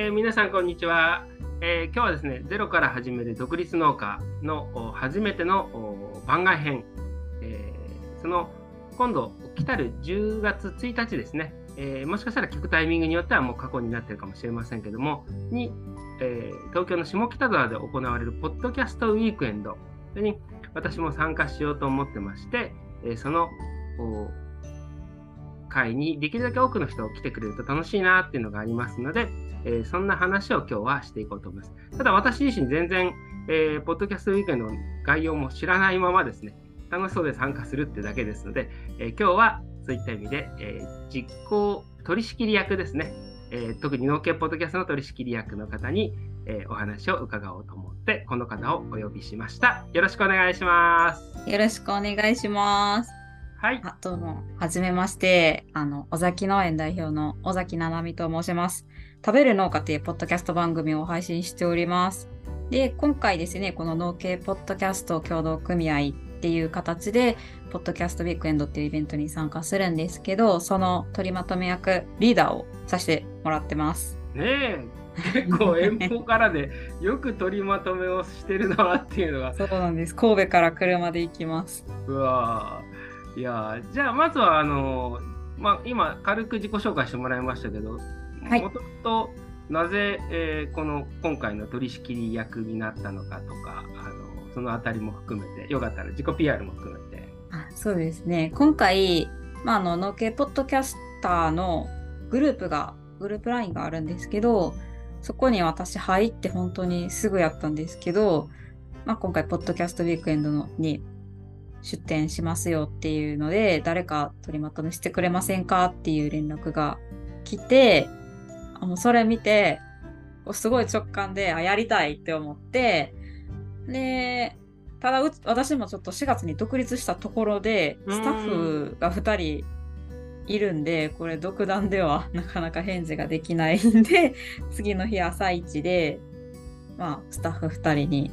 えー、皆さんこんにちは、えー、今日はですね、ゼロから始める独立農家の初めての番外編、えー、その今度来たる10月1日ですね、えもしかしたら聞くタイミングによってはもう過去になってるかもしれませんけども、に、え東京の下北沢で行われるポッドキャストウィークエンド。に私も参加しようと思ってまして、えその会にできるだけ多くの人が来てくれると楽しいなっていうのがありますので、えー、そんな話を今日はしていこうと思います。ただ私自身全然、えー、ポッドキャストウィークエンドの概要も知らないままですね、楽しそうで参加するってだけですので、えー、今日はそういった意味で、え実行取締役ですね、え特に農系ポッドキャストの取締役の方に、えお話を伺おうと思って、この方をお呼びしました。よろしくお願いします。よろしくお願いします。はい。あどうも、はじめまして。あの、尾崎農園代表の尾崎七海と申します。食べる農家というポッドキャスト番組を配信しております。で、今回ですね、この農系ポッドキャスト協同組合っていう形で、ポッドキャストウィークエンドっていうイベントに参加するんですけど、その取りまとめ役、リーダーをさせてもらってます。ねえ、結構遠方からで よく取りまとめをしてるなっていうのが。そうなんです。神戸から車で行きます。うわいやじゃあまずはあのまあ今軽く自己紹介してもらいましたけど、もともとなぜ、えー、この今回の取引役になったのかとかあのそのあたりも含めてよかったら自己 PR も含めて。あそうですね今回、まあ、あの農系ポッドキャスターのグループがグループ LINE があるんですけどそこに私入って本当にすぐやったんですけど、まあ、今回ポッドキャストウィークエンドのに出店しますよっていうので誰か取りまとめしてくれませんかっていう連絡が来てあのそれ見てすごい直感であやりたいって思ってでただ私もちょっと4月に独立したところでスタッフが2人いるんでこれ独断では なかなか返事ができないんで 次の日朝一でまあスタッフ2人に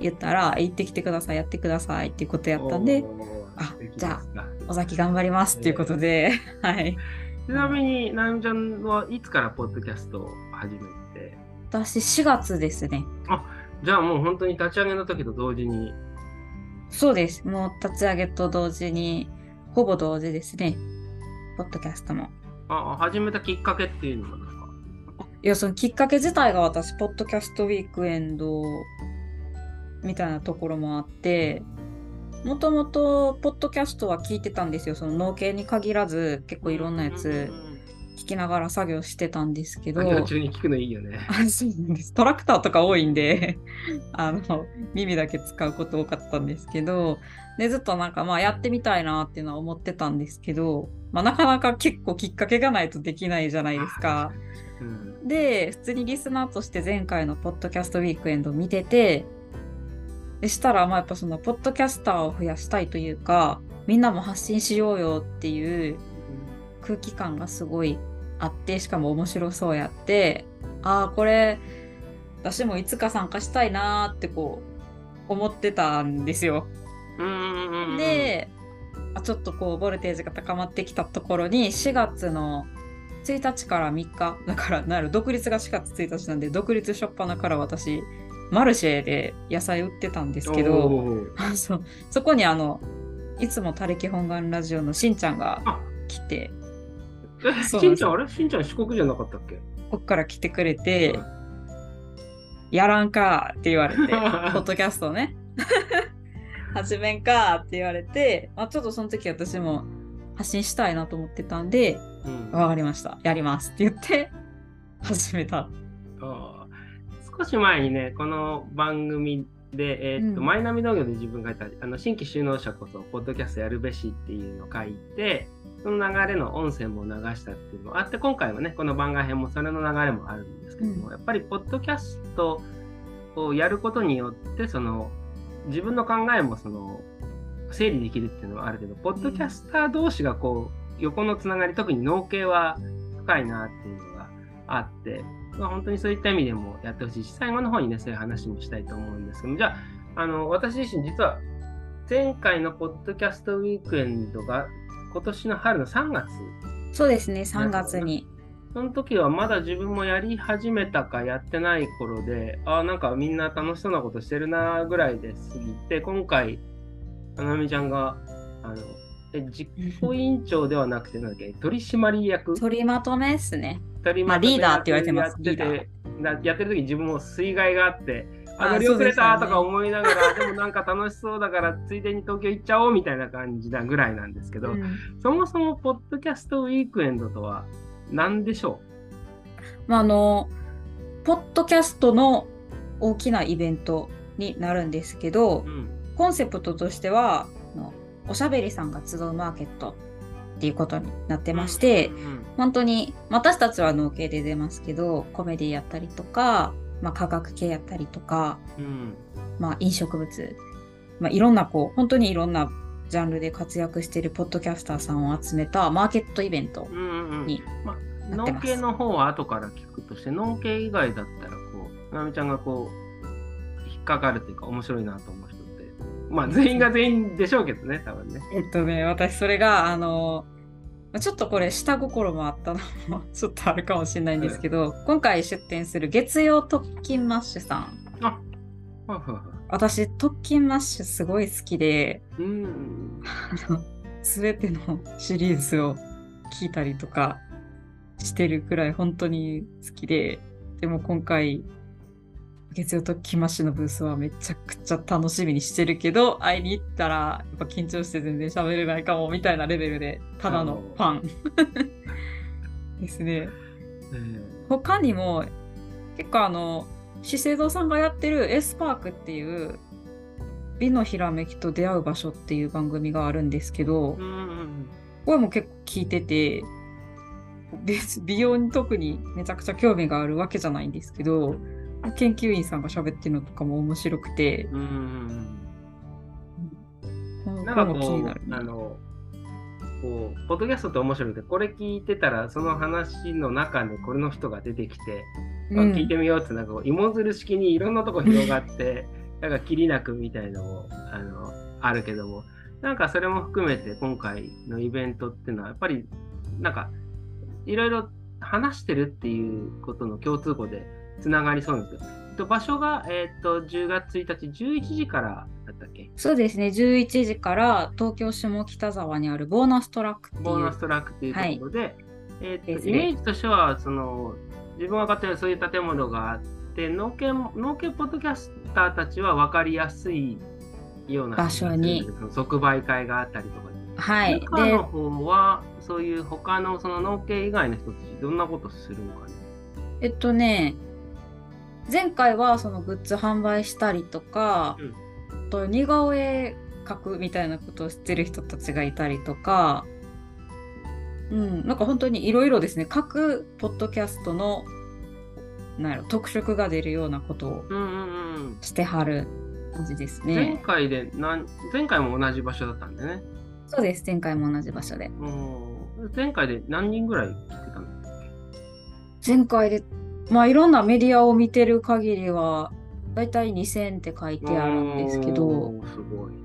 言ったら、行ってきてください、やってくださいっていうことやったんで、あ、じゃあ、尾崎頑張りますっていうことで、えー、はい。ちなみに、なみちゃんはいつからポッドキャストを始めて？私、4月ですね。あ、じゃあもう本当に立ち上げの時と同時に？そうです。もう立ち上げと同時に、ほぼ同時ですね。ポッドキャストも。あ、始めたきっかけっていうのはですか？いや、そのきっかけ自体が私、ポッドキャストウィークエンドみたいなところもあってもともとポッドキャストは聞いてたんですよ。その農系に限らず結構いろんなやつ聞きながら作業してたんですけど。中に聞くのいいよね。そうなんです。トラクターとか多いんで あの耳だけ使うこと多かったんですけど。でずっとなんかまあやってみたいなっていうのは思ってたんですけど、まあ、なかなか結構きっかけがないとできないじゃないですか。うん、で普通にリスナーとして前回のポッドキャストウィークエンド見ててでしたら、まあ、やっぱその、ポッドキャスターを増やしたいというか、みんなも発信しようよっていう空気感がすごいあって、しかも面白そうやって、ああ、これ、私もいつか参加したいなーってこう、思ってたんですよ。で、ちょっとこう、ボルテージが高まってきたところに、4月の1日から3日、だからなる、独立が4月1日なんで、独立初っ端から私、マルシェで野菜売ってたんですけどそそこにあのいつも他力本願ラジオのしんちゃんが来て。えしんちゃんあれ？しんちゃん四国じゃなかったっけ？こっから来てくれて、やらんかって言われて ポッドキャストね。始めんかって言われて、まあ、ちょっとその時私も発信したいなと思ってたんで、うん、分かりました。やりますって言って始めた。ああ少し前にね、この番組で、えー、っと、うん、マイナビ農業で自分が言ったあの新規就農者こそ、ポッドキャストやるべしっていうのを書いて、その流れの音声も流したっていうのがあって、今回はね、この番外編もそれの流れもあるんですけども、うん、やっぱり、ポッドキャストをやることによって、その、自分の考えもその、整理できるっていうのはあるけど、ポッドキャスター同士がこう、横のつながり、特に農系は深いなっていうのがあって、まあ、本当にそういった意味でもやってほしいし、最後の方にね、そういう話もしたいと思うんですけども、じゃあ、あの、私自身実は、前回のポッドキャストウィークエンドが今年の春の3月。そうですね、3月に。その時はまだ自分もやり始めたかやってない頃で、あなんかみんな楽しそうなことしてるなぐらいで過ぎて、今回、ななみちゃんが、あの、え実行委員長ではなくて、なんだっけ、取締役？取りまとめですね。取りまあリーダーって言われてます。やっててなやってる時自分も水害があって、ああ乗り遅れたとか思いながら、でもなんか楽しそうだから、ついでに東京行っちゃおうみたいな感じなぐらいなんですけど、うん。そもそもポッドキャストウィークエンドとは何でしょまあ、あの、ポッドキャストの大きなイベントになるんですけどう、うん。コンセプトとしては、おしゃべりさんが集うマーケットっていうことになってまして、うんうん本当に私たちは農系で出ますけどコメディやったりとか、まあ、科学系やったりとか、うん。まあ、飲食物、まあ、いろんなこう本当にいろんなジャンルで活躍しているポッドキャスターさんを集めたマーケットイベントうんうんうん。にま農系の方は後から聞くとして、農系以外だったら、こう、ななみちゃんがこう、引っかかるというか、面白いなと思まあ、全員が全員でしょうけどね、多分ね。えっとね私それがあのまあちょっとこれ下心もあったのも ちょっとあるかもしれないんですけど、今回出展する月曜トッキンマッシュさんあ。私トッキンマッシュすごい好きでうん。あ の全てのシリーズを聞いたりとかしてるくらい本当に好きででも今回月曜トッキンマッシュのブースはめちゃくちゃ楽しみにしてるけど会いに行ったらやっぱ緊張して全然喋れないかもみたいなレベルでただのファン。ですね。え他にも結構あの資生堂さんがやってるエスパークっていう美のひらめきと出会う場所っていう番組があるんですけど、うんうんも結構聞いてて別美容に特にめちゃくちゃ興味があるわけじゃないんですけど研究員さんが喋ってるのとかも面白くて、うんうんうん。このなんかこうねあの、こう、ポッドキャストって面白くて、これ聞いてたら、その話の中でこれの人が出てきて、あうん。聞いてみようって、なんか芋づる式にいろんなとこ広がって、なんかきりなくみたいのも、あの、あるけども、なんかそれも含めて今回のイベントっていうのは、やっぱり、なんか、いろいろ話してるっていうことの共通項でつながりそうなんですけど、えっと場所が、えっと、10月1日、11時からだったっけ？そうですね。11時から東京下北沢にあるボーナストラックっていうボーナストラックっていうところで、えーとですね。イメージとしてはその自分が買ってるそういう建物があって農系農系ポッドキャスターたちは分かりやすいような場所に。即売会があったりとかはい。中での方はそういう他のその農系以外の人たちどんなことするのかね。えっとね前回はそのグッズ販売したりとか、うん。あと似顔絵描くみたいなことを知ってる人たちがいたりとか、うん、なんか本当にいろいろですね。各ポッドキャストのなんやろ特色が出るようなことをうんうんうん。してはる感じです前ね。回で何前回も同じ場所だったんでね。そうです。前回も同じ場所で。うん。前回で何人ぐらい来てたの前回でまあいろんなメディアを見てる限りはだいたい2000って書いてあるんですけど、すごいね。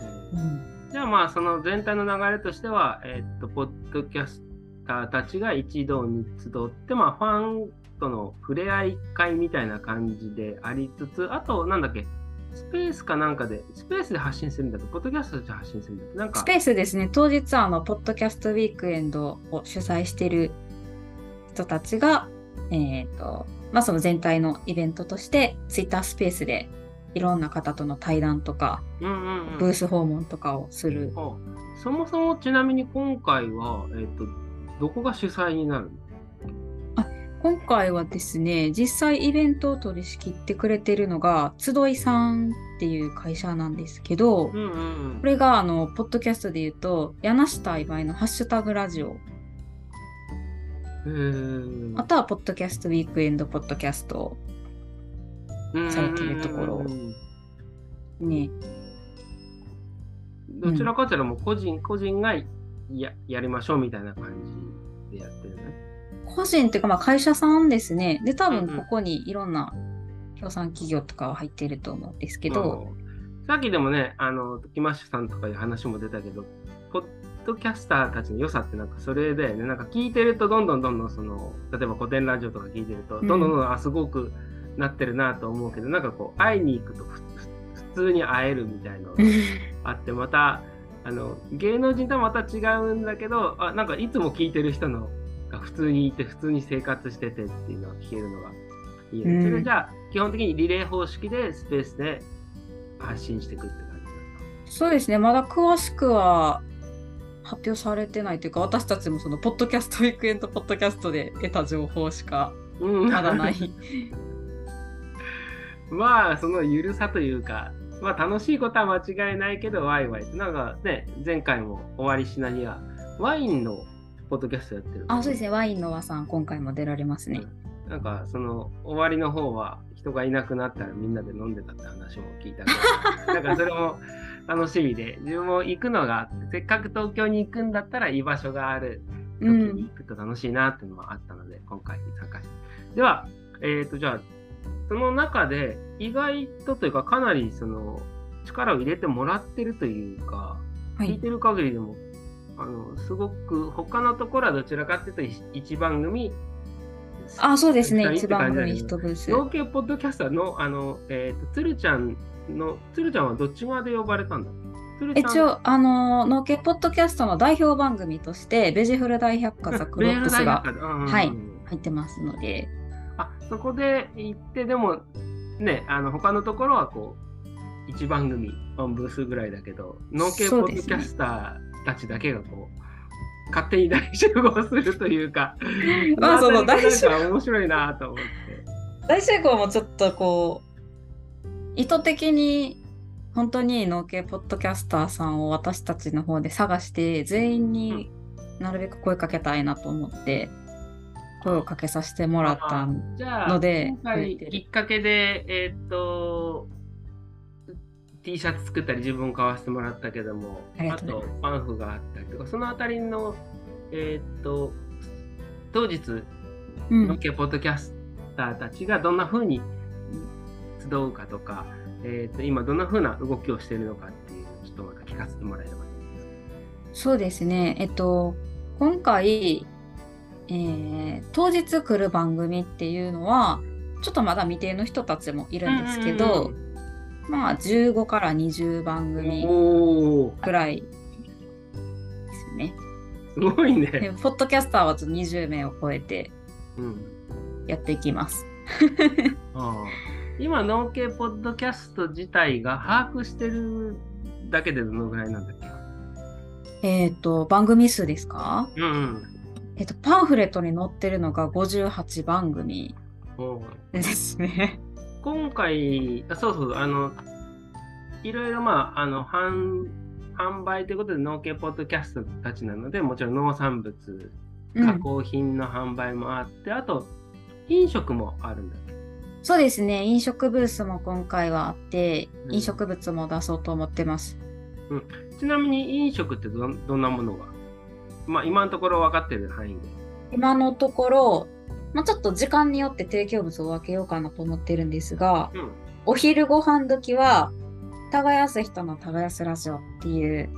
えーうんじゃあまあその全体の流れとしては、えーっと、ポッドキャスターたちが一堂に集って、まあファンとの触れ合い会みたいな感じでありつつ、あとなんだっけ、スペースかなんかで、スペースで発信するんだ。と、ポッドキャストで発信するんだと、なんか。ス、ペースですね、当日あの、ポッドキャストウィークエンドを主催している人たちが、えっ、と、まあその全体のイベントとして、ツイッタースペースでいろんな方との対談とか、うんうんうん。ブース訪問とかをする。あそもそもちなみに今回は、えーっと、どこが主催になるの？今回はですね、実際イベントを取り仕切ってくれてるのが、集いさんっていう会社なんですけど、うんうんうん。これがあの、ポッドキャストで言うと、柳下今井のハッシュタグラジオ、へーあとはポッドキャストウィークエンドポッドキャスト。されてるところうん。ね、どちらかというともう個人、個人がややりましょうみたいな感じでやってるね。個人っていうか、まあ、会社さんですね。で、多うんうん。分ここにいろんな協賛企業とかは入ってると思うんですけど、う。んさっきでもね、あの、トキマッシュさんとかいう話も出たけど、ドキャスターたちの良さってなんかそれだよね。なんか聞いてるとどんどんどんどんその、例えば古典ラジオとか聞いてると、どんどんどんどん、あ、すごくなってるなと思うけど、なんかこう、会いに行くとふ普通に会えるみたいなのがあって、また、あの、芸能人とはまた違うんだけど、あ、なんかいつも聞いてる人のが普通にいて、普通に生活しててっていうのが聞けるのがいいよね。うんそれじゃあ、基本的にリレー方式でスペースで発信していくって感じ。そうですね、まだ詳しくは発表されてないというか、私たちもそのポッドキャストウィークエンドポッドキャストで得た情報しかうん、まだない。まあそのゆるさというか、まあ、楽しいことは間違いないけどワイワイって。なんかね前回も終わりしなにはワインのポッドキャストやってる。あ、そうですね、ワインの和さん、今回も出られますね。なんかその終わりの方は人がいなくなったらみんなで飲んでたって話も聞いたから なんかそれも楽しみで自分も行くのがせっかく東京に行くんだったら居場所がある時うん。に行くと楽しいなっていうのもあったので、今回参加して。では、えっ、と、じゃあ、その中で意外とというか、かなりその力を入れてもらってるというか、はい。聞いてる限りでも、あの、すごく他のところはどちらかっていうと、1番組、あ、そうですね、一番組一ブース。農系ポッドキャスターの、あの、えっ、と、つるちゃんの、つるちゃんはどっち側で呼ばれたんだ？一応、あの、農家ポッドキャストの代表番組として、ベジフル大百科ザクロックスがはい入ってますので、あそこで行ってでもねあの他のところはこう1番組ワンブースぐらいだけど農系ポッドキャスターたちだけがこう勝手に大集合するというかまあその大集なんか面白いなと思って。大集合もちょっとこう、意図的に本当に農系ポッドキャスターさんを私たちの方で探して、全員になるべく声かけたいなと思って、声をかけさせてもらったんじゃあので今回きっかけでえーっと T シャツ作ったり自分買わせてもらったけどもあとパンフがあったりとかそのあたりのえーっと当日うん、農家ポッドキャスターたちがどんな風に集うかとか、えー、と今どんな風な動きをしているのかっていうちょっとまた聞かせてもらえればそうですね。えっと、今回、えー当日来る番組っていうのは、ちょっとまだ未定の人たちもいるんですけど、まあ、15から20番組くらいですね。すごいでね。ポッドキャスターはちょっと20名を超えてうんやっていきます。ああ今農系ポッドキャスト自体が把握してるだけでどのぐらいなんだっけ？えっ、と、番組数ですか？うんうん。えっ、と、パンフレットに載ってるのが58番組ですね。今回あそうそう。あのいろいろまああの販販売ということで農系ポッドキャストたちなのでもちろん農産物うん、加工品の販売もあって、あと飲食もあるんだっけそうですね。飲食ブースも今回はあって、うん飲食物も出そうと思ってます。ちなみに飲食ってどんどんなものが？まあ今のところ分かってる範囲で。今のところ、まあ、ちょっと時間によって提供物を分けようかなと思ってるんですが、うん。お昼ご飯時は、耕す人の耕すラジオっていう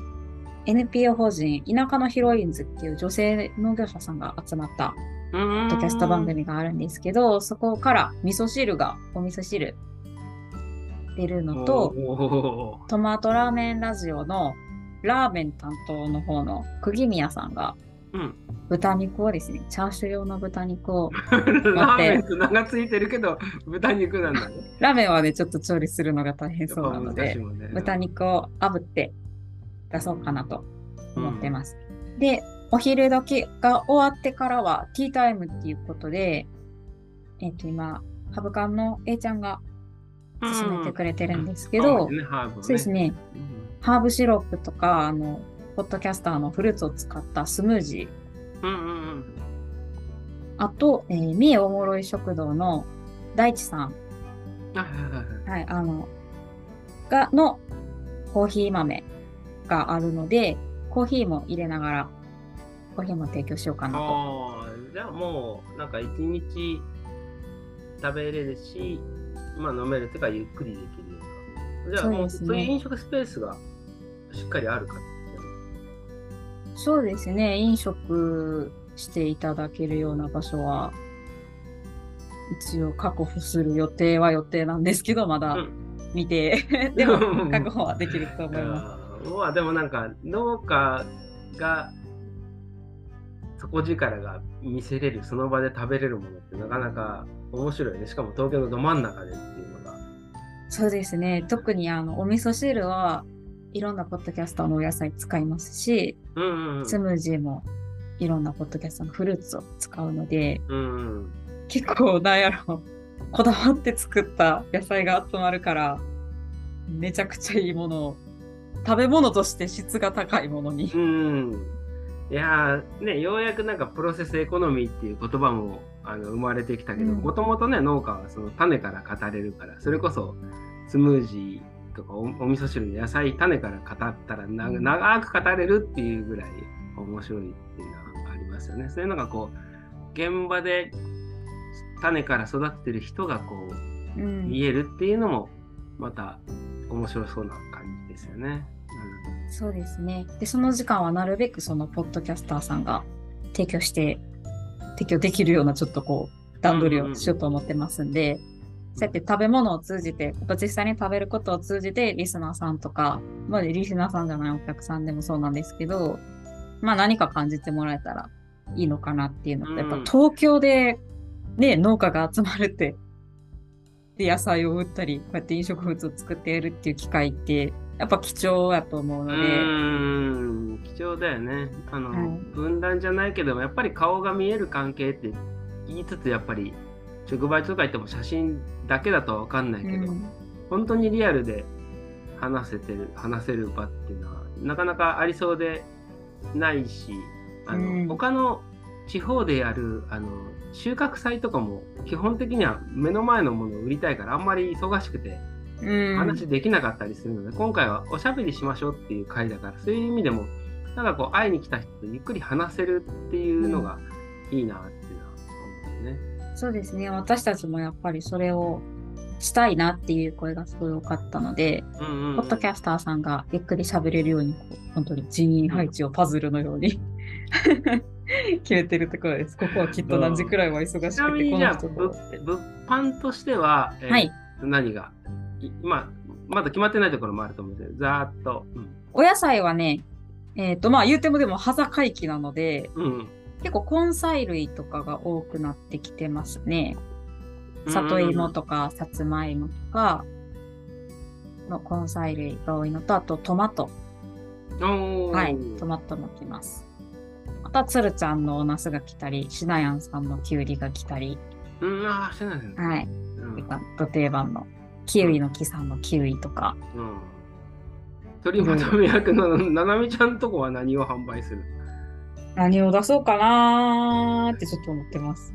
NPO 法人田舎のヒロインズっていう女性農業者さんが集まったポッドキャスト番組があるんですけど、そこから味噌汁が、お味噌汁出るのと、トマトラーメンラジオのラーメン担当の方の釘宮さんがうん、豚肉をですね、チャーシュー用の豚肉を、ラーメンと名がついてるけど豚肉なんだね。ラーメンはね、ちょっと調理するのが大変そうなので、ね豚肉を炙って出そうかなと思ってます。で、お昼時が終わってからはティータイムっていうことで、えっ、と今、ハブカンの A ちゃんが進めてくれてるんですけど、うんねね。そうですね、ハーブシロップとか、あの、ポッドキャスターのフルーツを使ったスムージー、うんうんうん。あと、えー、三重おもろい食堂の大地さん、はい、あの、が、のコーヒー豆があるので、コーヒーも入れながら、コーヒーも提供しようかなと。じゃあもう、なんか一日食べれるし、まあ飲めるというか、ゆっくりできる。じゃあもう、そうですねいう飲食スペースがしっかりあるかそうですね。飲食していただけるような場所は、一応確保する予定は予定なんですけど、まだうん見て、でも 確保はできると思います。まあでもなんか農家が底力が見せれるその場で食べれるものってなかなか面白いね。しかも東京のど真ん中でっていうのが。そうですね。特にあのお味噌汁はいろんなポッドキャスターのお野菜使いますし、うんうんうん。スムージーもいろんなポッドキャスターのフルーツを使うので、うんうん結構なんやろ、こだわって作った野菜が集まるから、めちゃくちゃいいものを、食べ物として質が高いものに。うんいやーねようやくなんかプロセスエコノミーっていう言葉もあの生まれてきたけどうんもともとね農家はその種から語れるからそれこそスムージーとかおお味噌汁の野菜種から語ったら長く語れるっていうぐらい面白いっていうのはありますよね。そういうのがこう現場で種から育ってる人がこううん見えるっていうのもまた面白そうな感じですよね。そうですね。で、その時間はなるべくそのポッドキャスターさんが提供して、提供できるようなちょっとこう、段取りをしようと思ってますんで、そうやって食べ物を通じて、実際に食べることを通じて、リスナーさんとか、まあリスナーさんじゃないお客さんでもそうなんですけど、まあ何か感じてもらえたらいいのかなっていうのと、やっぱうん東京でね、農家が集まるって、で、野菜を売ったり、こうやって飲食物を作っているっていう機会って、やっぱ貴重やと思ううので、ーん貴重だよね。あの、はい。分断じゃないけどもやっぱり顔が見える関係って言いつつやっぱり直売所とか行っても写真だけだとは分かんないけど、うん。本当にリアルで話せてる話せる場っていうのはなかなかありそうでないしあの、うん。他の地方でやるあの収穫祭とかも基本的には目の前のものを売りたいからあんまり忙しくてうん話できなかったりするので、今回はおしゃべりしましょうっていう回だからそういう意味でもなんかこう会いに来た人とゆっくり話せるっていうのがいいなっていうのは思うね。そうですね。私たちもやっぱりそれをしたいなっていう声がすごい多かったので、うんうんうんポッドキャスターさんがゆっくり喋れるように、こう本当に人員配置をパズルのように 決めてるところです。ここはきっと何時くらいは忙しくて、ちなみにこじゃあの人と物。物販としては、えーはい。何がいまあまだ決まってないところもあると思うんですけどざーっと。お野菜はね、えっ、と、まあ言うてもでも、葉回帰なので、うんうん結構根菜類とかが多くなってきてますね。里芋とかさつまいもとかの根菜類が多いのと、あとトマト。はい、トマトも来ます。あとはつるちゃんのお茄子が来たり、しなやんさんのきゅうりが来たり、うん、ああ、してないですね。はい、うんと定番のキウイの木さんのキウイとか、うん。取りまとめ役のななみちゃんとこは何を販売する？何を出そうかなーってちょっと思ってます。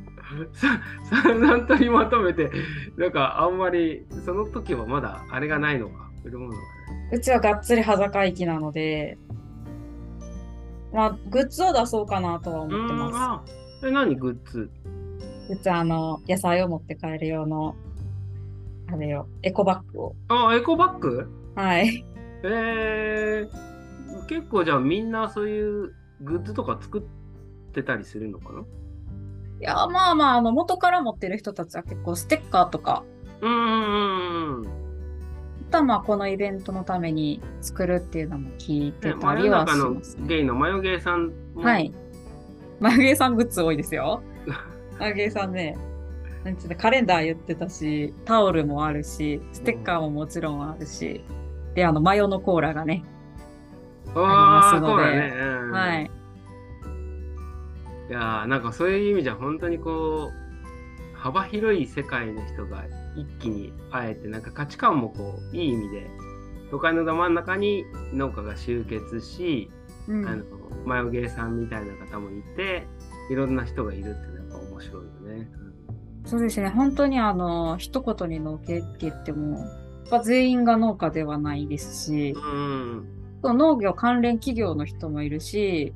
さ散々取りまとめて、なんかあんまりその時はまだあれがないのか、売るものがね。うちはがっつり葉坂行きなので、まあ、グッズを出そうかなとは思ってまうんあえ、何グッズ？す。うちはあの、野菜を持って帰る用の、あれよ、エコバッグを。あ、エコバッグ？はい。えー、結構じゃあみんなそういうグッズとか作ってたりするのかな？いや、まあまあ、あの、元から持ってる人たちは結構ステッカーとか、うーん。あとはまあ、このイベントのために作るっていうのも聞いてね、た真りはします、ね。ゲイのマヨゲーさんも。はい。眉毛さんグッズ多いですよ。眉毛さんね、なんつうのカレンダー言ってたし、タオルもあるし、ステッカーももちろんあるし、で、あの、マヨのコーラがね、ありますのでそうだね。うんはい。いやーなんかそういう意味じゃ本当にこう幅広い世界の人が一気に会えてなんか価値観もこういい意味で都会のど真ん中に農家が集結し、うんあのマヨゲーさんみたいな方もいていろんな人がいるっていうのは。そうですね。本当にあの、一言に農家って言っても、やっぱ全員が農家ではないですし、うん、農業関連企業の人もいるし、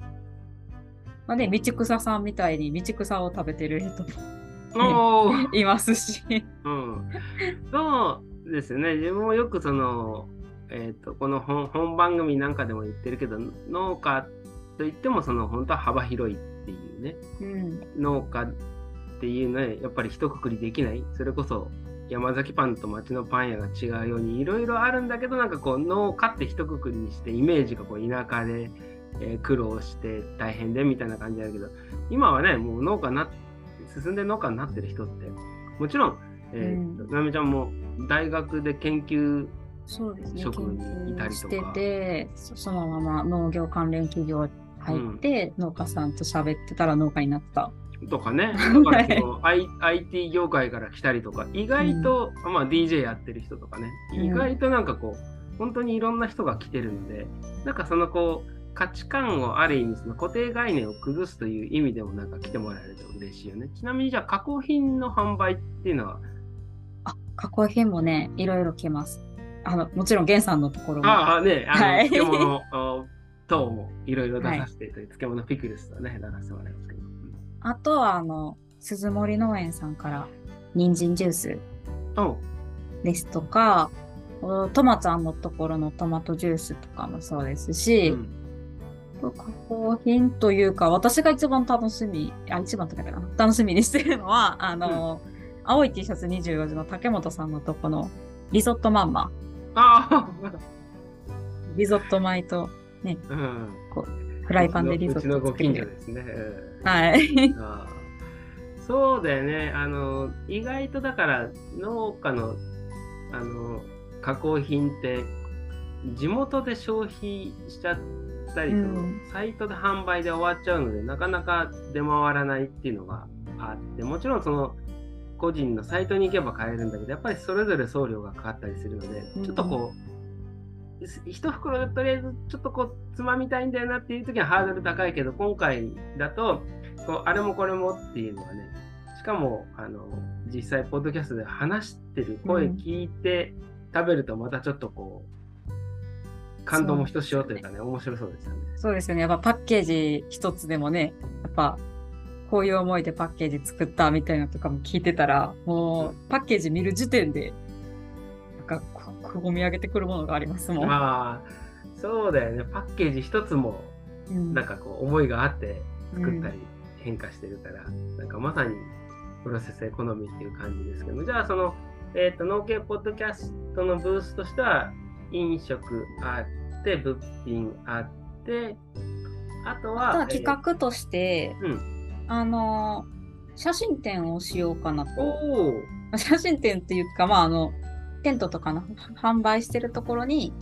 まあね、道草さんみたいに道草を食べてる人も いますし、うん、そうですね。自分もよくその、えー、とこの本本番組なんかでも言ってるけど農家といってもその本当は幅広いっていうね。うん。農家っていうのはやっぱり一括りできないそれこそ山崎パンと町のパン屋が違うようにいろいろあるんだけどなんかこう農家って一括りにしてイメージがこう田舎で、えー苦労して大変でみたいな感じだけど今はねもう農家な進んで農家になってる人ってもちろん、えーとうんなみちゃんも大学で研究そうですね。職にいたりとかしてて、そそのまま農業関連企業入って、農家さんと喋ってたら農家になった。とかね、だからその I- IT 業界から来たりとか、意外と、まあ、DJ やってる人とかね、うん意外となんかこう、本当にいろんな人が来てるので、なんかそのこう、価値観をある意味、その固定概念を崩すという意味でもなんか来てもらえると嬉しいよね。ちなみにじゃあ、加工品の販売っていうのは、あ、加工品もね、いろいろ来ます。あの、もちろん、源さんのところも。ああね、あの、はい漬物あ等 もいろいろ出させていただいて、漬物ピクルスとね、出させてもらいますけど。あとは、あの、鈴森農園さんから、人参ジュースですとか、おトマちゃんのところのトマトジュースとかもそうですし、うん加工品というか、私が一番楽しみ、あ、一番とかかな、楽しみにしてるのは、あの、青い T シャツ24時の竹本さんのとこのリゾットマンマ。ああ、リゾット米とうん。フライパンでリゾッうちのご。近所ですね。うんはい。そうだよね。あの、意外とだから農家の、あの、加工品って、地元で消費しちゃったり、うんそのサイトで販売で終わっちゃうので、なかなか出回らないっていうのがあって、もちろんその、個人のサイトに行けば買えるんだけど、やっぱりそれぞれ送料がかかったりするので、うんちょっとこう、一袋でとりあえずちょっとこうつまみたいんだよなっていう時はハードル高いけど今回だとこうあれもこれもっていうのはねしかもあの実際ポッドキャストで話してる声聞いて食べるとまたちょっとこう感動もひとしおというかね面白そうですよね。そうですよね。やっぱパッケージ一つでもね、やっぱこういう思いでパッケージ作ったみたいなのとかも聞いてたら、もうパッケージ見る時点で、なんかここ込み上げてくるものがありますもん。まあそうだよねパッケージ一つもうんなんかこう思いがあって作ったり変化してるから、なんかまさにプロセスエコノミーっていう感じですけどじゃあその、えー、と農系ポッドキャストのブースとしては飲食あって物品あってあとはあとは企画として、えーうんあの、写真展をしようかなと。写真展っていうか、まあ、あの、テントとかの販売してるところに、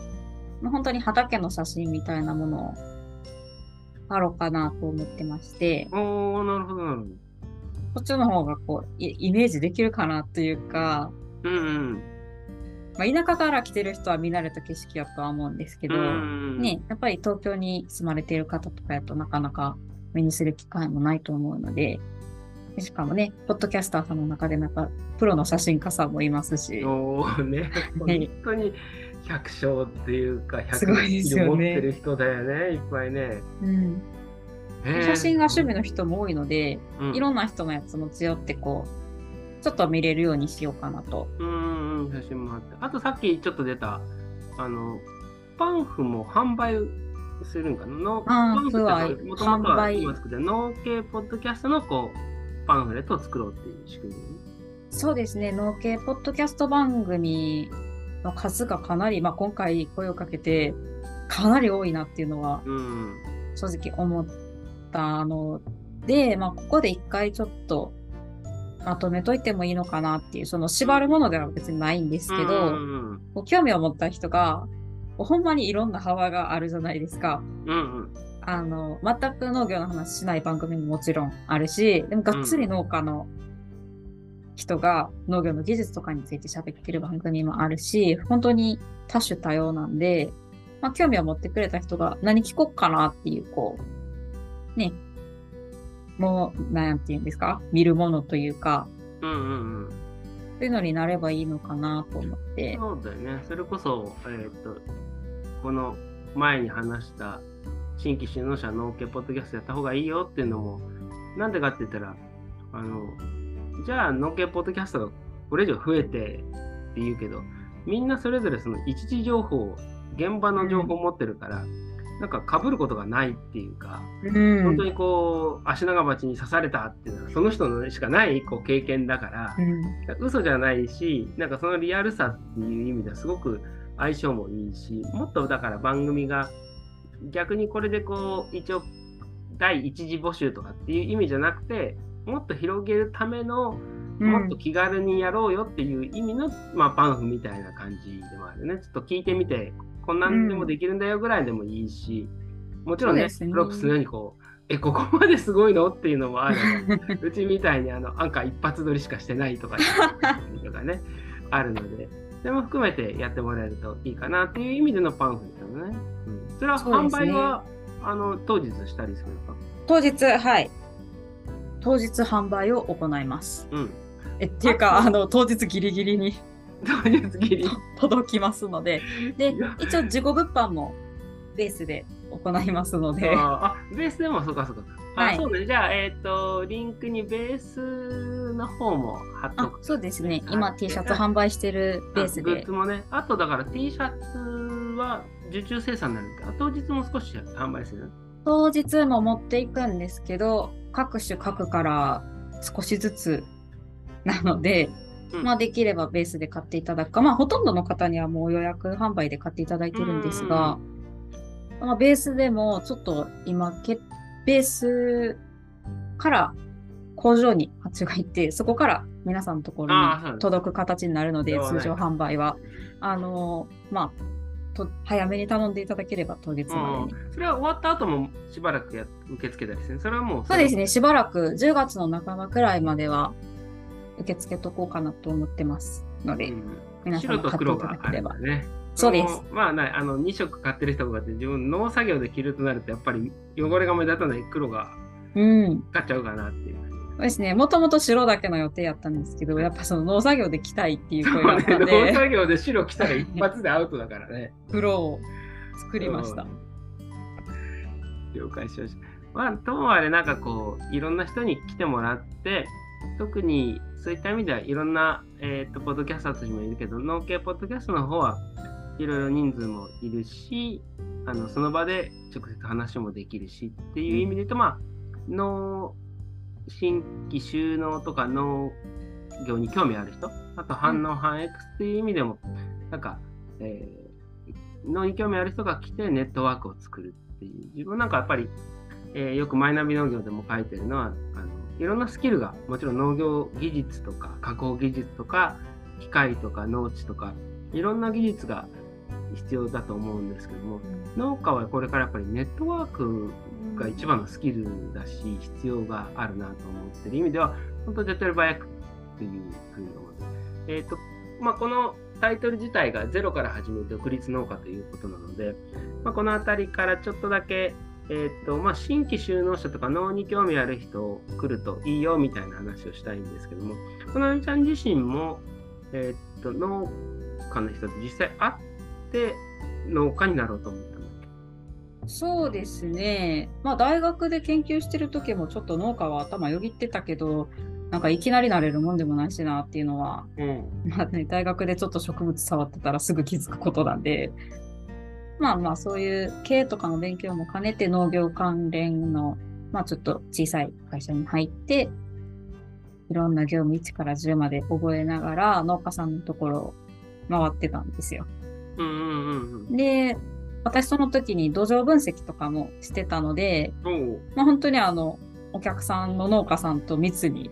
まあ本当に畑の写真みたいなものを貼ろうかなと思ってまして、おーなるほどなるほど。こっちの方がこう、イイメージできるかなというか、うんうん。まあ、田舎から来てる人は見慣れた景色やとは思うんですけど、うん。ね、やっぱり東京に住まれている方とかやとなかなか目にする機会もないと思うので、しかもね、ポッドキャスターさんの中でなんか、プロの写真家さんもいますし、おーね。はい。本当に百姓っていうかすごいですよね。100持ってる人だよねいっぱいね。うん、写真が趣味の人も多いので、うん。いろんな人のやつ持ち寄ってこう、ちょっと見れるようにしようかなと。うんうん、写真もあって。あとさっきちょっと出た、あの、パンフも販売するんかな？のパンフってふわいもともとは農系ポッドキャストのこう、パンフレットを作ろうっていう仕組みね。そうですね、農系ポッドキャスト番組の数がかなり、まあ、今回声をかけて、かなり多いなっていうのはうん。正直思ったので、まあ、ここで一回ちょっとまとめといてもいいのかなっていう、その縛るものでは別にないんですけど、うん興味を持った人が、ほんまにいろんな幅があるじゃないですか。うんうんあの、全く農業の話しない番組ももちろんあるし、でもがっつり農家の人が農業の技術とかについて喋ってる番組もあるし、本当に多種多様なんで、まあ、興味を持ってくれた人が何聞こっかなっていう、こう、ね、もう、なんて言うんですか？見るものというか、うんうんうん。そういうのになればいいのかなと思って。そうだよね。それこそ、えーっと、この前に話した新規就農者農系ポッドキャストやった方がいいよっていうのも、なんでかって言ったら、あの、じゃあ農系ポッドキャストがこれ以上増えてって言うけど、みんなそれぞれその一時情報、現場の情報を持ってるから、なんか被ることがないっていうか、うん。本当にこう足長鉢に刺されたっていうのはその人のしかないこう経験だからう、ん。嘘じゃないしなんかそのリアルさっていう意味ではすごく相性もいいしもっとだから番組が逆にこれでこう一応第一次募集とかっていう意味じゃなくてもっと広げるためのもっと気軽にやろうよっていう意味の、まあ、パンフみたいな感じでもあるね。ちょっと聞いてみて、こんなんでもできるんだよぐらいでもいいし、もちろんね、ねプロップスのようにこう、え、ここまですごいの？っていうの？もある。うちみたいにあのアンカー一発撮りしかしてないとかとかね、あるので、それも含めてやってもらえるといいかなっていう意味でのパンフですよね。うん、それは販そうですね売は、あの当日したりするのか？当日、はい。当日販売を行います。うん。えっていうか、あの、当日ギリギリに。届きますので、で一応自己物販もベースで行いますので、あベースでもそうかそうか。あ、はいそうね。じゃあ、えっ、と、リンクにベースの方も貼っとあく。そうですね。はい今 T シャツ販売してるベースであグッズ。もね。あと、だから T シャツは受注生産になるんで、あ当日も少し販売する？当日も持っていくんですけど、各種各から少しずつ なので、うん。まあできればベースで買っていただくか、まあほとんどの方にはもう予約販売で買っていただいてるんですが、まあ、ベースでもちょっと今け、ベースから工場に発注が行って、そこから皆さんのところに届く形になるので、通常販売は。あのーまあ、と早めに頼んでいただければ当日までに。うんそれは終わった後もしばらくや受け付けたりする？それはもうそうですね、しばらく10月の半ばくらいまでは受け付けとこうかなと思ってますので、うん皆様白と黒があ買っていただけれね。そうです。もまあね、あの2色買ってる人がいて、自分農作業で着るとなると、やっぱり汚れが目立たない黒がうん。買っちゃうかなっていう。そうですね、もともと白だけの予定やったんですけど、やっぱその農作業で着たいっていう声があっね、農たんで、作業で白着たら一発でアウトだからね。黒を作りましたうん。。了解しました。まあ、ともあれ、なんかこう、いろんな人に来てもらって、特にそういった意味ではいろんな、えー、とポッドキャスターたちもいるけど、農系ポッドキャストの方はいろいろ人数もいるし、あのその場で直接話もできるしっていう意味で言うと、まあ、農新規収納とか農業に興味ある人、あと反応反 X っていう意味でも、なんか、えー農に興味ある人が来てネットワークを作るっていう、自分なんかやっぱり、えーよくマイナビ農業でも書いてるのは、あのいろんなスキルが、もちろん農業技術とか加工技術とか、機械とか農地とか、いろんな技術が必要だと思うんですけども、農家はこれからやっぱりネットワークが一番のスキルだし、必要があるなと思ってる意味では、本当に手っ取り早くというふうに思います。えっ、と、まあ、このタイトル自体がゼロから始める独立農家ということなので、まあ、この辺りからちょっとだけ、えっ、と、まあ、新規就農者とか農に興味ある人来るといいよみたいな話をしたいんですけども、このみちゃん自身も、えっ、と、農家の人と実際会って農家になろうと思ったそうですね。まあ大学で研究してる時もちょっと農家は頭よぎってたけど、なんかいきなりなれるもんでもないしなっていうのは、うん。まあね、大学でちょっと植物触ってたらすぐ気づくことなんで、まあまあそういう経営とかの勉強も兼ねて農業関連の、まあちょっと小さい会社に入って、いろんな業務1から10まで覚えながら農家さんのところを回ってたんですよ。うんうんうんうん。で、私その時に土壌分析とかもしてたので、まあ、本当にあの、お客さんの農家さんと密に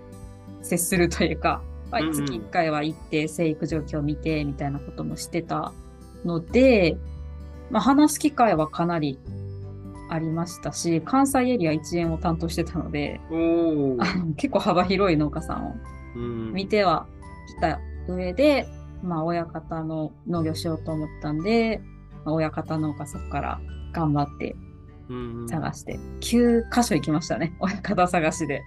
接するというか、月1回は行って生育状況を見てみたいなこともしてたので、まあ、話す機会はかなりありましたし、関西エリア一円を担当してたので、結構幅広い農家さんをうん。見てはきた上で、まあ、親方の農業しようと思ったんで、まあ親方農家そこから頑張ってうんうん。探して、9箇所行きましたね、親方探しで。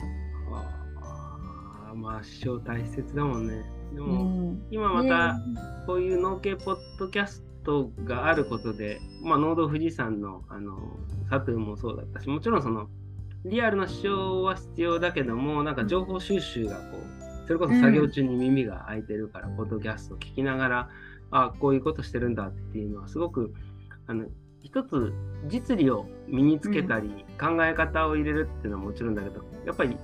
あーまあ、師匠大切だもんね。でうも、ん、今また、こういう農系ポッドキャストがあることで、まあ、農道富士山のあの佐藤もそうだったし、もちろんそのリアルの師匠は必要だけども、なんか情報収集がこう、それこそ作業中に耳が開いてるから、ポッドキャストを聞きながら、あこういうことしてるんだっていうのは、すごくあの一つ実利を身につけたり、考え方を入れるっていうのはもちろんだけどやっぱり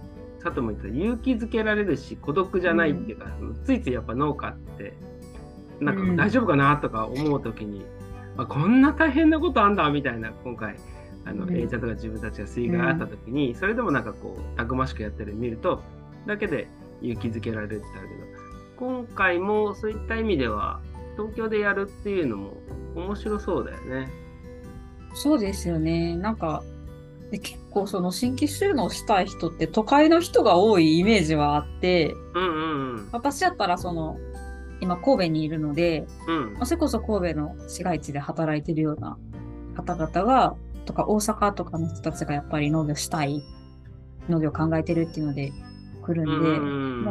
佐藤も言った勇気づけられるし孤独じゃないっていうか、ついついやっぱ農家ってなんか大丈夫かなとか思う時に、あこんな大変なことあんだみたいな今回あの、うん。A ちゃんとか自分たちが水害あった時に、それでもなんかこうたくましくやってるの見るとだけで勇気づけられるってあるけど今回もそういった意味では東京でやるっていうのも面白そうだよね。そうですよね。なんか、で結構その新規収納したい人って都会の人が多いイメージはあって、うんうんうん。私やったらその、今神戸にいるので、うんまあそれこそ神戸の市街地で働いてるような方々が、とか大阪とかの人たちがやっぱり農業したい、農業考えてるっていうので来るんで、う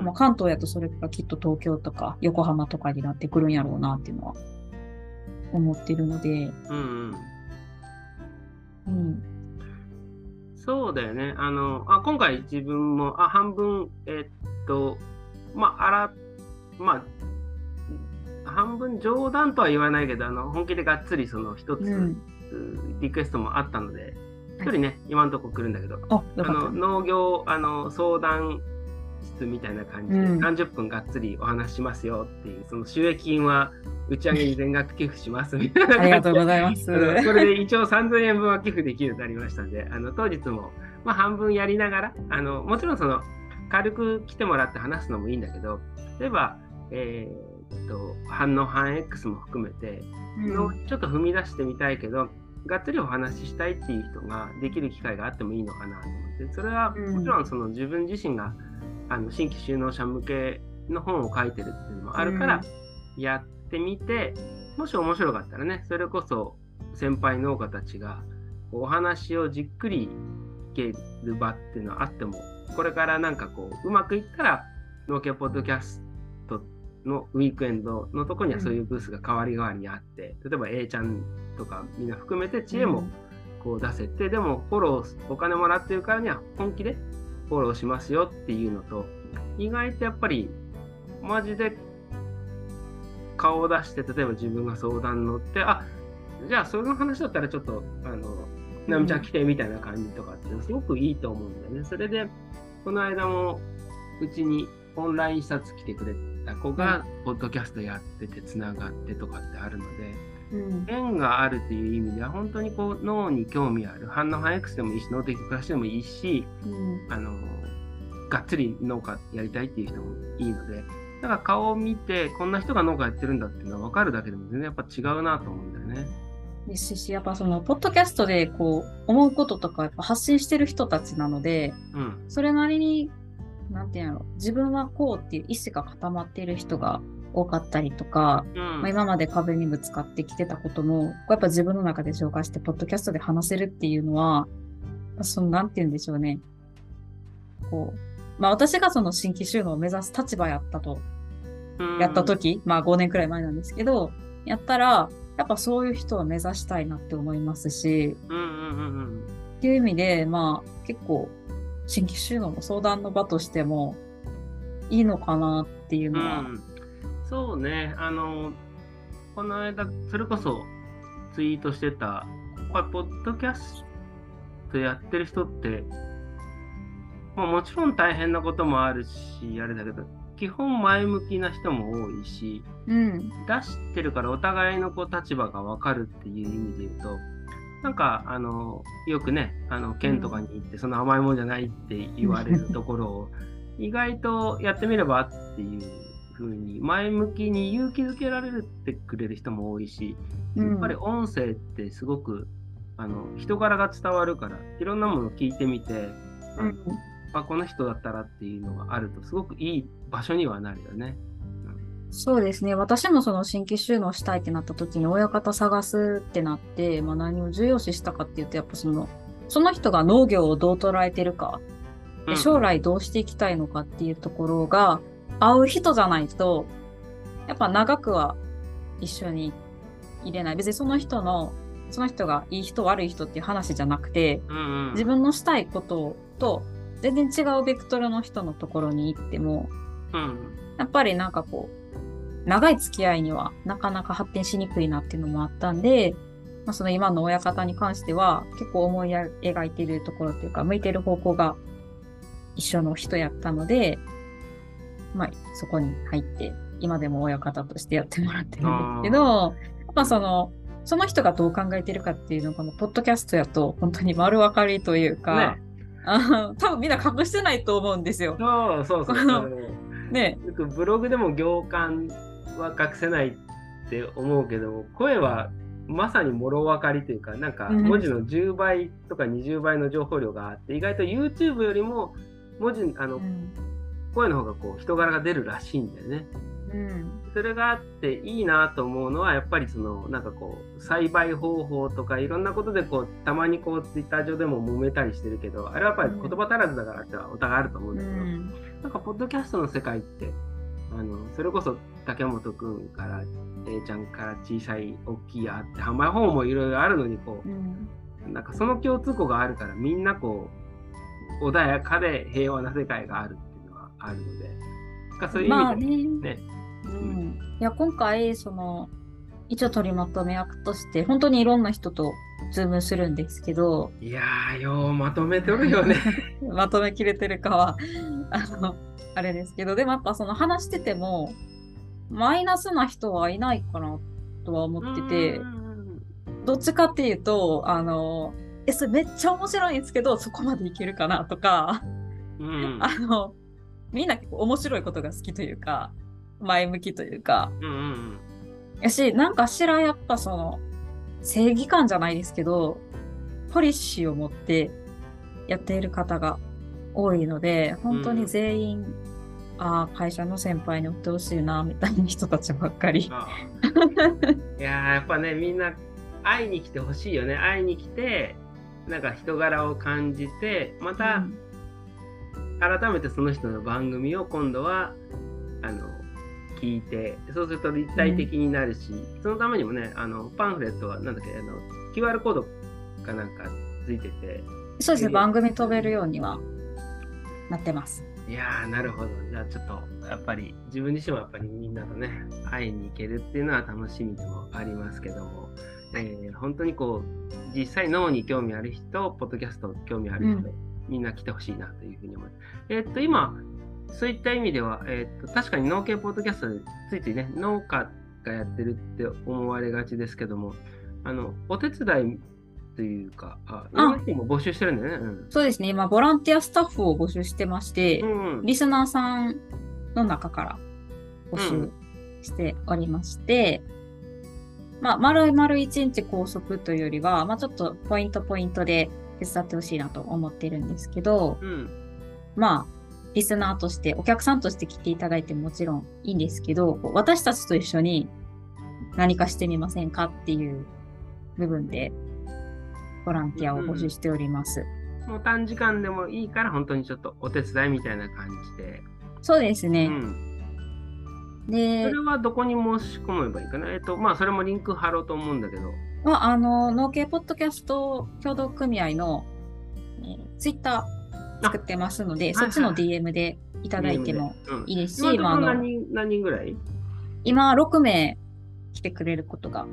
ん関東やとそれがきっと東京とか横浜とかになってくるんやろうなっていうのは思ってるので、うんうんうん。そうだよね。あの、あ今回自分も、あ、半分、えっと、まあ、あら、まあ、半分冗談とは言わないけど、あの、本気でがっつりその一つ、うん。リクエストもあったので、一人ね、今のところ来るんだけど、あ、の。農業、あの、相談室みたいな感じで、うん。30分がっつりお話ししますよっていう、その収益金は打ち上げに全額寄付しますみたいな感じでありがとうございます。それで一応3000円分は寄付できるようになりましたので、あの当日も、まあ、半分やりながらあの、もちろんその軽く来てもらって話すのもいいんだけど、例えば、えーっと反応反 X も含めて、のちょっと踏み出してみたいけど、がっつりお話ししたいっていう人ができる機会があってもいいのかなと思って、それはうん。もちろんその自分自身があの新規就農者向けの本を書いてるっていうのもあるから、やってみて、もし面白かったらね、それこそ先輩農家たちがお話をじっくり聞ける場っていうのはあっても、これからなんかこう、うまくいったら、農家ポッドキャストのウィークエンドのとこにはそういうブースが代わり代わりにあって、例えば A ちゃんとかみんな含めて知恵もこう出せて、でもフォロー、お金もらってるからには本気でフォローしますよっていうのと、意外とやっぱりマジで顔を出して、例えば自分が相談乗って、あじゃあその話だったらちょっと、あの、なみちゃん来てみたいな感じとかってすごくいいと思うんだよね。それで、この間もうちにオンライン視察来てくれた子が、ポッドキャストやっててつながってとかってあるので、うん。縁があるという意味では、本当にこう脳に興味ある、反応反 X でもいいし、脳的暮らしでもいいし、うん。あの、がっつり農家やりたいっていう人もいいので、だから顔を見て、こんな人が農家やってるんだっていうのは分かるだけでも全然やっぱ違うなと思うんだよね。ですし、やっぱその、ポッドキャストでこう、思うこととかやっぱ発信してる人たちなので、うん。それなりに、なんていうんやろ、自分はこうっていう意思が固まっている人が多かったりとか、うん。まあ、今まで壁にぶつかってきてたことも、こうやっぱ自分の中で紹介して、ポッドキャストで話せるっていうのは、その、なんて言うんでしょうね。こう、まあ私がその新規収納を目指す立場やったと、うんやった時、まあ5年くらい前なんですけど、やったら、やっぱそういう人を目指したいなって思いますし、うんうんうんうん。っていう意味で、まあ結構、新規収納の相談の場としても、いいのかなっていううのは、ん、そうね、あの、この間、それこそツイートしてた、これ、ポッドキャストやってる人って、まあ、もちろん大変なこともあるし、あれだけど、基本前向きな人も多いし、うん、出してるからお互いのこう立場が分かるっていう意味で言うと、なんか、あの、よくね、あの、県とかに行って、その甘いもんじゃないって言われるところを、意外とやってみればっていうふうに、前向きに勇気づけられるってくれる人も多いし、うんやっぱり音声ってすごく、あの、人柄が伝わるから、いろんなものを聞いてみて、うん、あ、この人だったらっていうのがあると、すごくいい場所にはなるよね。そうですね。私もその新規収納したいってなった時に親方探すってなって、まあ何を重要視したかっていうと、やっぱその、その人が農業をどう捉えてるか、で将来どうしていきたいのかっていうところが合う人じゃないと、やっぱ長くは一緒に入れない。別にその人の、その人がいい人悪い人っていう話じゃなくて、うんうん、自分のしたいことと全然違うベクトルの人のところに行っても、うん、やっぱりなんかこう、長い付き合いにはなかなか発展しにくいなっていうのもあったんで、まあ、その今の親方に関しては結構思い描いているところというか向いてる方向が一緒の人やったので、まあ、そこに入って今でも親方としてやってもらってるんですけどまあそのその人がどう考えてるかっていうのがこのポッドキャストやと本当に丸分かりというか、ね、あ多分みんな隠してないと思うんですよ。そうそうそうそう。ね、ブログでも行間は隠せないって思うけど声はまさにもろ分かりというかなんか文字の10倍とか20倍の情報量があって、意外と YouTube よりも文字あの、うん、声の方がこう人柄が出るらしいんだよね。うん、それがあっていいなと思うのはやっぱりそのなんかこう栽培方法とかいろんなことでこうたまにこうツイッター上でも揉めたりしてるけどあれはやっぱり言葉足らずだからってお互いあると思うんだけど、うん、なんかポッドキャストの世界ってあのそれこそ竹本君から A ちゃんから小さい大きいあって販売方法もいろいろあるのにこう、うん、なんかその共通項があるからみんなこう穏やかで平和な世界があるあるので。そういう意味でね,、ねうん、いや今回その一応取りまとめ役として本当にいろんな人とズームするんですけどいやーようまとめてるよね。まとめきれてるかはあのあれですけどでもやっぱその話しててもマイナスな人はいないかなとは思っててどっちかっていうとあのえそれめっちゃ面白いんですけどそこまでいけるかなとか、うん、あのみんな結構面白いことが好きというか前向きというか、うんうん、やしなんかしらやっぱその正義感じゃないですけどポリシーを持ってやっている方が多いので本当に全員、うん、ああ会社の先輩に追ってほしいなみたいな人たちばっかり。いややっぱねみんな会いに来てほしいよね。会いに来てなんか人柄を感じてまた、うん改めてその人の番組を今度はあの聞いてそうすると立体的になるし、うん、そのためにもねあのパンフレットはなんだっけあの QR コードかなんかついててそうですね番組飛べるようにはなってます。いやなるほど。じゃあちょっとやっぱり自分自身はやっぱりみんなとね会いに行けるっていうのは楽しみでもありますけども、えー、本当にこう実際脳に興味ある人ポッドキャスト興味ある人、うんみんな来てほしいなというふうに思います。えー、っと、今、そういった意味では、えー、っと、確かに農系ポッドキャストでついついね、農家がやってるって思われがちですけども、あの、お手伝いというか、あ、今人も募集してるんだよね、うん。そうですね、今、ボランティアスタッフを募集してまして、うんうん、リスナーさんの中から募集しておりまして、うん、まあ、丸々一日拘束というよりは、まあ、ちょっとポイントポイントで手伝ってほしいなと思ってるんですけど、うん、まあ、リスナーとして、お客さんとして来ていただいてももちろんいいんですけど、私たちと一緒に何かしてみませんかっていう部分で、ボランティアを募集しております。うん、もう短時間でもいいから、本当にちょっとお手伝いみたいな感じで。そうですね。うん、で、それはどこに申し込めばいいかなえっと、まあ、それもリンク貼ろうと思うんだけど。は、あの、農系ポッドキャスト協同組合の、えー、ツイッター作ってますので、そっちの DM でいただいてもいいですし、今何人何人ぐらい？今、6名来てくれることが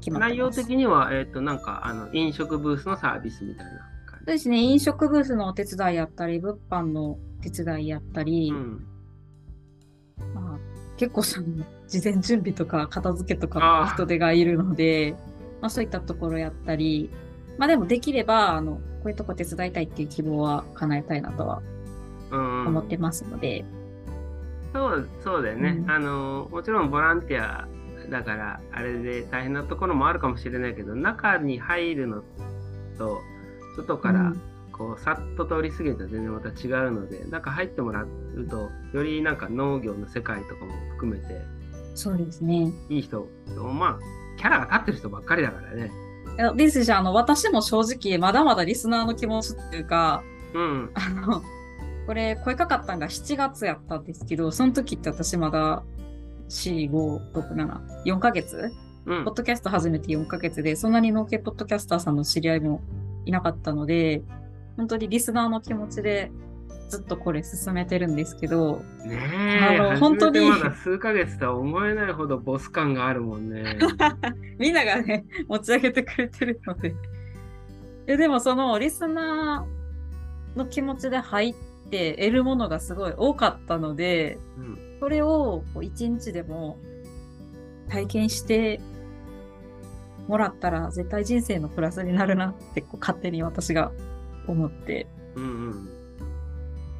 決まってます。内容的には、えっ、ー、と、なんか、あの、飲食ブースのサービスみたいな感じ。そうですね、飲食ブースのお手伝いやったり、物販の手伝いやったり、うん、まあ、結構その、事前準備とか片付けとか人手がいるので、まあ、そういったところやったり、まあでもできれば、あの、こういうとこ手伝いたいっていう希望は叶えたいなとは思ってますので。そうそうだよね、うん、あの。もちろんボランティアだから、あれで大変なところもあるかもしれないけど、中に入るのと、外からこう、さっと通り過ぎると全然また違うので、中入ってもらうと、よりなんか農業の世界とかも含めて、そうですね。いい人、まあ、キャラが立ってる人ばっかりだからね。ですし、あの、私も正直、まだまだリスナーの気持ちっていうか、うん。あの、これ、声かかったんが7月やったんですけど、その時って私まだ、4、5、6、7、4ヶ月、うん、ポッドキャスト始めて4ヶ月で、そんなに農系ポッドキャスターさんの知り合いもいなかったので、本当にリスナーの気持ちでずっとこれ進めてるんですけど、ねえ、あの本当にまだ数ヶ月とは思えないほどボス感があるもんね。みんながね、持ち上げてくれてるので。ででもそのリスナーの気持ちで入って得るものがすごい多かったので、うんそれをこう一日でも体験してもらったら絶対人生のプラスになるなってこう勝手に私が思ってうんうん。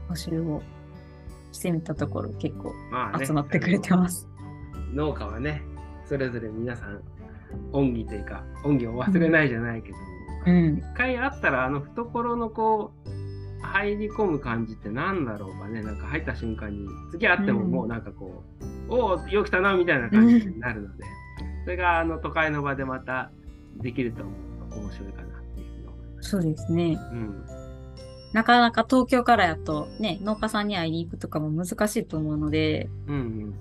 募集をしてみたところ結構まあね集まってくれてます。農家はね、それぞれ皆さん、恩義というか、恩義を忘れないじゃないけども、うん。一回会ったら、あの懐のこう、入り込む感じってなんだろうかね、なんか入った瞬間に、次会ってもうんもうなんかこう、おお、よう来たなみたいな感じになるので、それがあの都会の場でまたできると思うと面白いかなっていうふうに思います。そうですね。うん。なかなか東京からやとね、農家さんに会いに行くとかも難しいと思うので、うん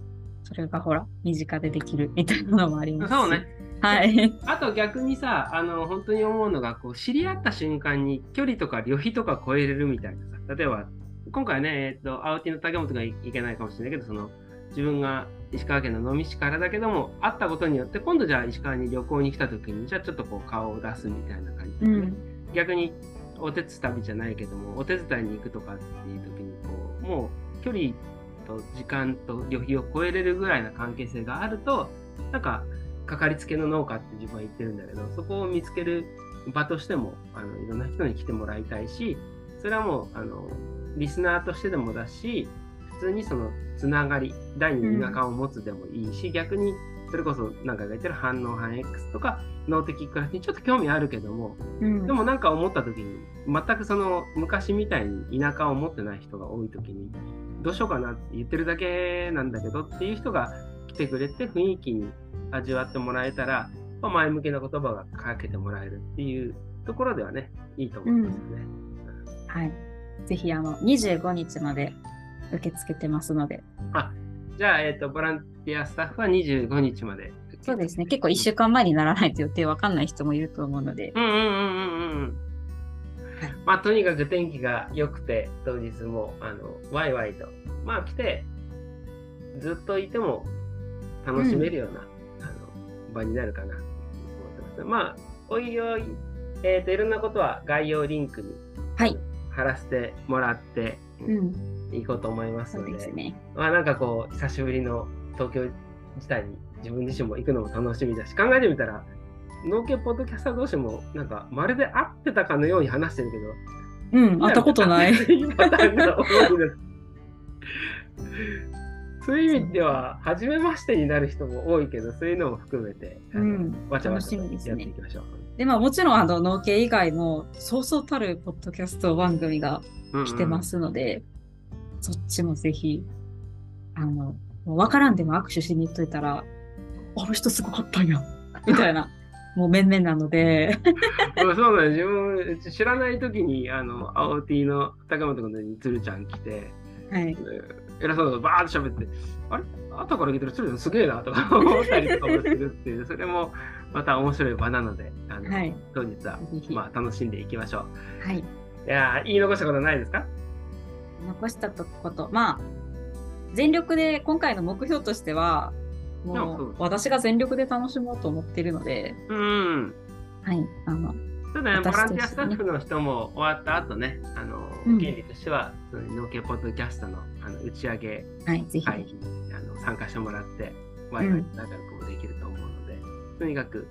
それがほら、身近でできるみたいなのもありうん。ますし。そうね。。はい。あと逆にさ、あの、本当に思うのが、こう、知り合った瞬間に距離とか旅費とか超えれるみたいなさ、例えば、今回ね、えっと、アウティの竹本がいけないかもしれないけど、その、自分が石川県の能美市からだけども、会ったことによって、今度じゃあ石川に旅行に来た時に、じゃあちょっとこう、顔を出すみたいな感じでね、うん。逆に、お手伝いじゃないけども、お手伝いに行くとかっていう時に、こう、もう、距離と時間と旅費を超えれるぐらいな関係性があると、なんか、かかりつけの農家って自分は言ってるんだけど、そこを見つける場としても、あのいろんな人に来てもらいたいし、それはもう、あの、リスナーとしてでもだし、普通にそのつながり、第二の田舎を持つでもいいし、逆に、それこそ何回か言ってる反応反 X とか、脳的暮らしにちょっと興味あるけども、うん。でもなんか思った時に、全くその昔みたいに田舎を持ってない人が多い時に、どうしようかなって言ってるだけなんだけどっていう人が来てくれて雰囲気に味わってもらえたら、まあ前向きな言葉がかけてもらえるっていうところではね、いいと思うんですよね。はい。ぜひ、あの、25日まで受け付けてますので。じゃあ、えっ、と、ボランティアスタッフは25日まで。そうですね。結構1週間前にならないと予定わかんない人もいると思うので。うんうんうんうんうん。まあ、とにかく天気が良くて、当日も、あの、ワイワイと、まあ来て、ずっといても楽しめるような、あの場になるかなと思ってます。まあ、おいおい、えっ、と、いろんなことは概要リンクにはい。貼らせてもらって、うん。いこうと思いますそので、うですね。まあなんかこう、久しぶりの東京自体に自分自身も行くのも楽しみだし、考えてみたら、農家ポッドキャスター同士も、なんかまるで会ってたかのように話してるけど、うん。会ったことない。そういう意味では、初めましてになる人も多いけど、そういうのも含めて、うんわちゃわちゃとやっていきましょう。で、まあもちろん、あの、農系以外も、そうそうたるポッドキャスト番組が来てますので、そっちもぜひ、あの、分からんでも握手しに行っといたら、あの人すごかったんや、みたいな、もう面々なので、うんそうだね、自分知らない時に、あの、青 T の高本君に鶴ちゃん来て、はい。偉そうなバーッと喋って、あれ？後から聞いたら鶴ちゃんすげえなとか思ったりとかもするっていう、それもまた面白い場なので、あのはい。当日は。まあ、楽しんでいきましょはい。う。いやー言い残したことないですか？残したこと、まあ、全力で、今回の目標としては、もう、私が全力で楽しもうと思っているので、うん。はい。あの、ただね、ボ私ランティアスタッフの人も終わった後ね、あの、うん権利としては、その農系ポッドキャストのあの打ち上げはい、ぜひ。会にあの参加してもらって、ワイワイと仲良くもできると思うので、とにかく、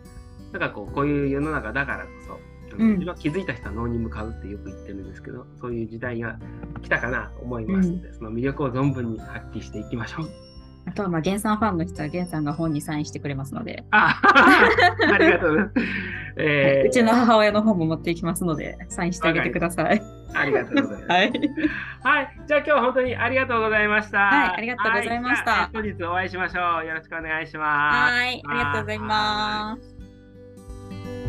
なんかこう、こういう世の中だからこそ、うん自分は気づいた人は脳に向かうってよく言ってるんですけど、そういう時代が来たかなと思いますので、その魅力を存分に発揮していきましょう。あとは、まあ、ゲンさんファンの人は、ゲンさんが本にサインしてくれますので、あ ありがとうございます。えーうちの母親の本も持っていきますので、サインしてあげてください。ありがとうございます。はい。はい。じゃあ今日は本当にありがとうございました。はいありがとうございましたはいじゃあ後日お会いしましょう。よろしくお願いします。はい、ありがとうございます。